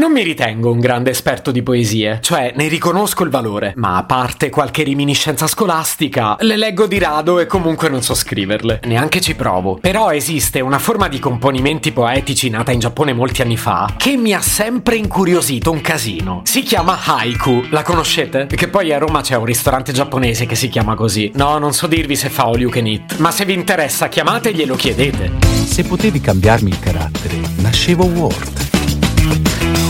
Non mi ritengo un grande esperto di poesie, cioè ne riconosco il valore, ma a parte qualche riminiscenza scolastica, le leggo di rado e comunque non so scriverle, neanche ci provo. Però esiste una forma di componimenti poetici nata in Giappone molti anni fa che mi ha sempre incuriosito un casino. Si chiama haiku, la conoscete? Che poi a Roma c'è un ristorante giapponese che si chiama così. No, non so dirvi se fa all you can eat, ma se vi interessa chiamate e glielo chiedete. Se potevi cambiarmi il carattere, nascevo Ward.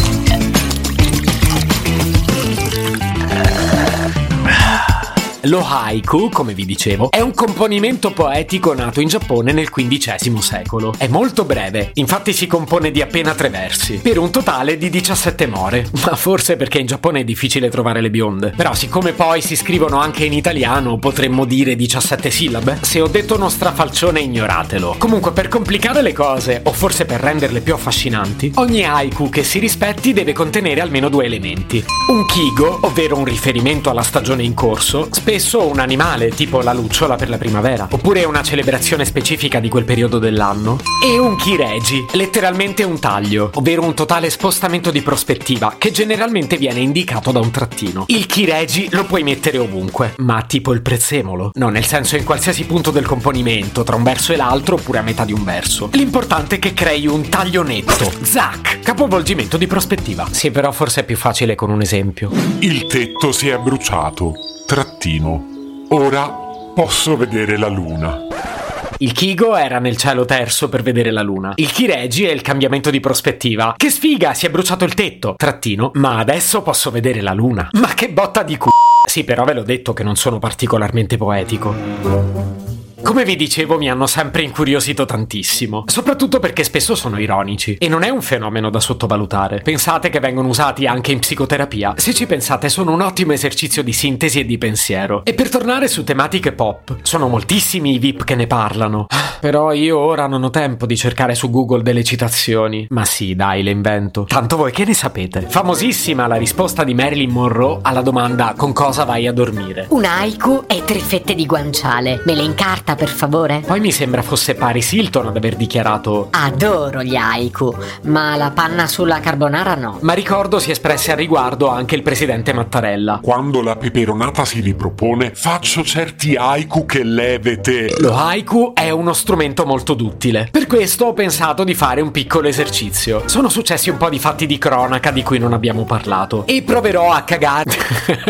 Lo haiku, come vi dicevo, è un componimento poetico nato in Giappone nel XV secolo. È molto breve, infatti si compone di appena tre versi, per un totale di 17 more. Ma forse perché in Giappone è difficile trovare le bionde. Però siccome poi si scrivono anche in italiano, potremmo dire 17 sillabe. Se ho detto uno strafalcione, ignoratelo. Comunque, per complicare le cose, o forse per renderle più affascinanti, ogni haiku che si rispetti deve contenere almeno due elementi. Un kigo, ovvero un riferimento alla stagione in corso, spesso un animale, tipo la lucciola per la primavera, oppure una celebrazione specifica di quel periodo dell'anno, e un kireji, letteralmente un taglio, ovvero un totale spostamento di prospettiva, che generalmente viene indicato da un trattino. Il kireji lo puoi mettere ovunque, ma tipo il prezzemolo. No, nel senso in qualsiasi punto del componimento, tra un verso e l'altro, oppure a metà di un verso. L'importante è che crei un taglio netto. Zac! Capovolgimento di prospettiva. Sì, però forse è più facile con un esempio. Il tetto si è bruciato. Trattino. Ora posso vedere la luna. Il Kigo era nel cielo terzo per vedere la luna. Il Kireji è il cambiamento di prospettiva. Che sfiga, si è bruciato il tetto. Trattino, ma adesso posso vedere la luna. Ma che botta di c***o. Sì, però ve l'ho detto che non sono particolarmente poetico. Come vi dicevo, mi hanno sempre incuriosito tantissimo, soprattutto perché spesso sono ironici e non è un fenomeno da sottovalutare. Pensate che vengono usati anche in psicoterapia. Se ci pensate, sono un ottimo esercizio di sintesi e di pensiero. E per tornare su tematiche pop, sono moltissimi i VIP che ne parlano. Però io ora non ho tempo di cercare su Google delle citazioni. Ma sì, dai, le invento. Tanto voi che ne sapete? Famosissima la risposta di Marilyn Monroe alla domanda con cosa vai a dormire. Un haiku e tre fette di guanciale. Me le incarta per favore? Poi mi sembra fosse Paris Hilton ad aver dichiarato Adoro gli haiku, ma la panna sulla carbonara no. Ma ricordo si espresse al riguardo anche il presidente Mattarella. Quando la peperonata si ripropone, faccio certi haiku che levete. Lo haiku è uno strumento molto duttile. Per questo ho pensato di fare un piccolo esercizio. Sono successi un po' di fatti di cronaca di cui non abbiamo parlato. E proverò a cagare.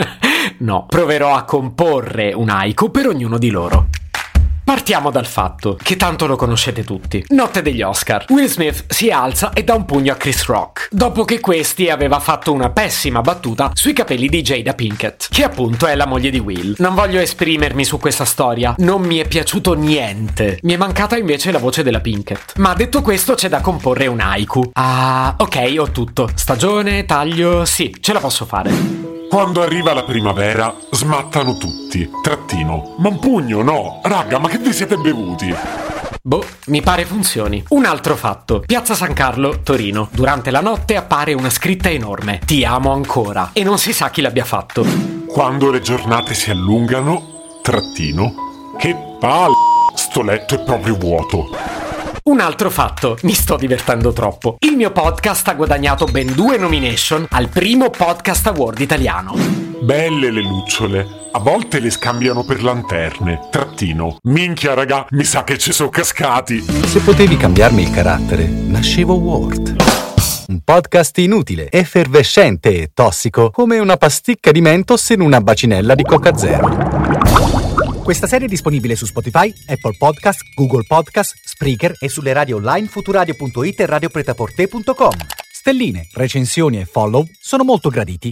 no, proverò a comporre un haiku per ognuno di loro. Partiamo dal fatto che tanto lo conoscete tutti. Notte degli Oscar. Will Smith si alza e dà un pugno a Chris Rock, dopo che questi aveva fatto una pessima battuta sui capelli di Jada Pinkett, che appunto è la moglie di Will. Non voglio esprimermi su questa storia, non mi è piaciuto niente. Mi è mancata invece la voce della Pinkett. Ma detto questo c'è da comporre un haiku. Ah, ok, ho tutto. Stagione, taglio, sì, ce la posso fare. Quando arriva la primavera, smattano tutti. Trattino. Ma un pugno no. Raga, ma che vi siete bevuti? Boh, mi pare funzioni. Un altro fatto. Piazza San Carlo, Torino. Durante la notte appare una scritta enorme. Ti amo ancora. E non si sa chi l'abbia fatto. Quando le giornate si allungano, trattino. Che palle. Sto letto è proprio vuoto. Un altro fatto, mi sto divertendo troppo. Il mio podcast ha guadagnato ben due nomination al primo podcast award italiano. Belle le lucciole. A volte le scambiano per lanterne. Trattino. Minchia, raga, mi sa che ci sono cascati. Se potevi cambiarmi il carattere, nascevo Ward. Un podcast inutile, effervescente e tossico, come una pasticca di mentos in una bacinella di Coca Zero. Questa serie è disponibile su Spotify, Apple Podcast, Google Podcast, Spreaker e sulle radio online futuradio.it e radiopretaporte.com. Stelline, recensioni e follow sono molto graditi.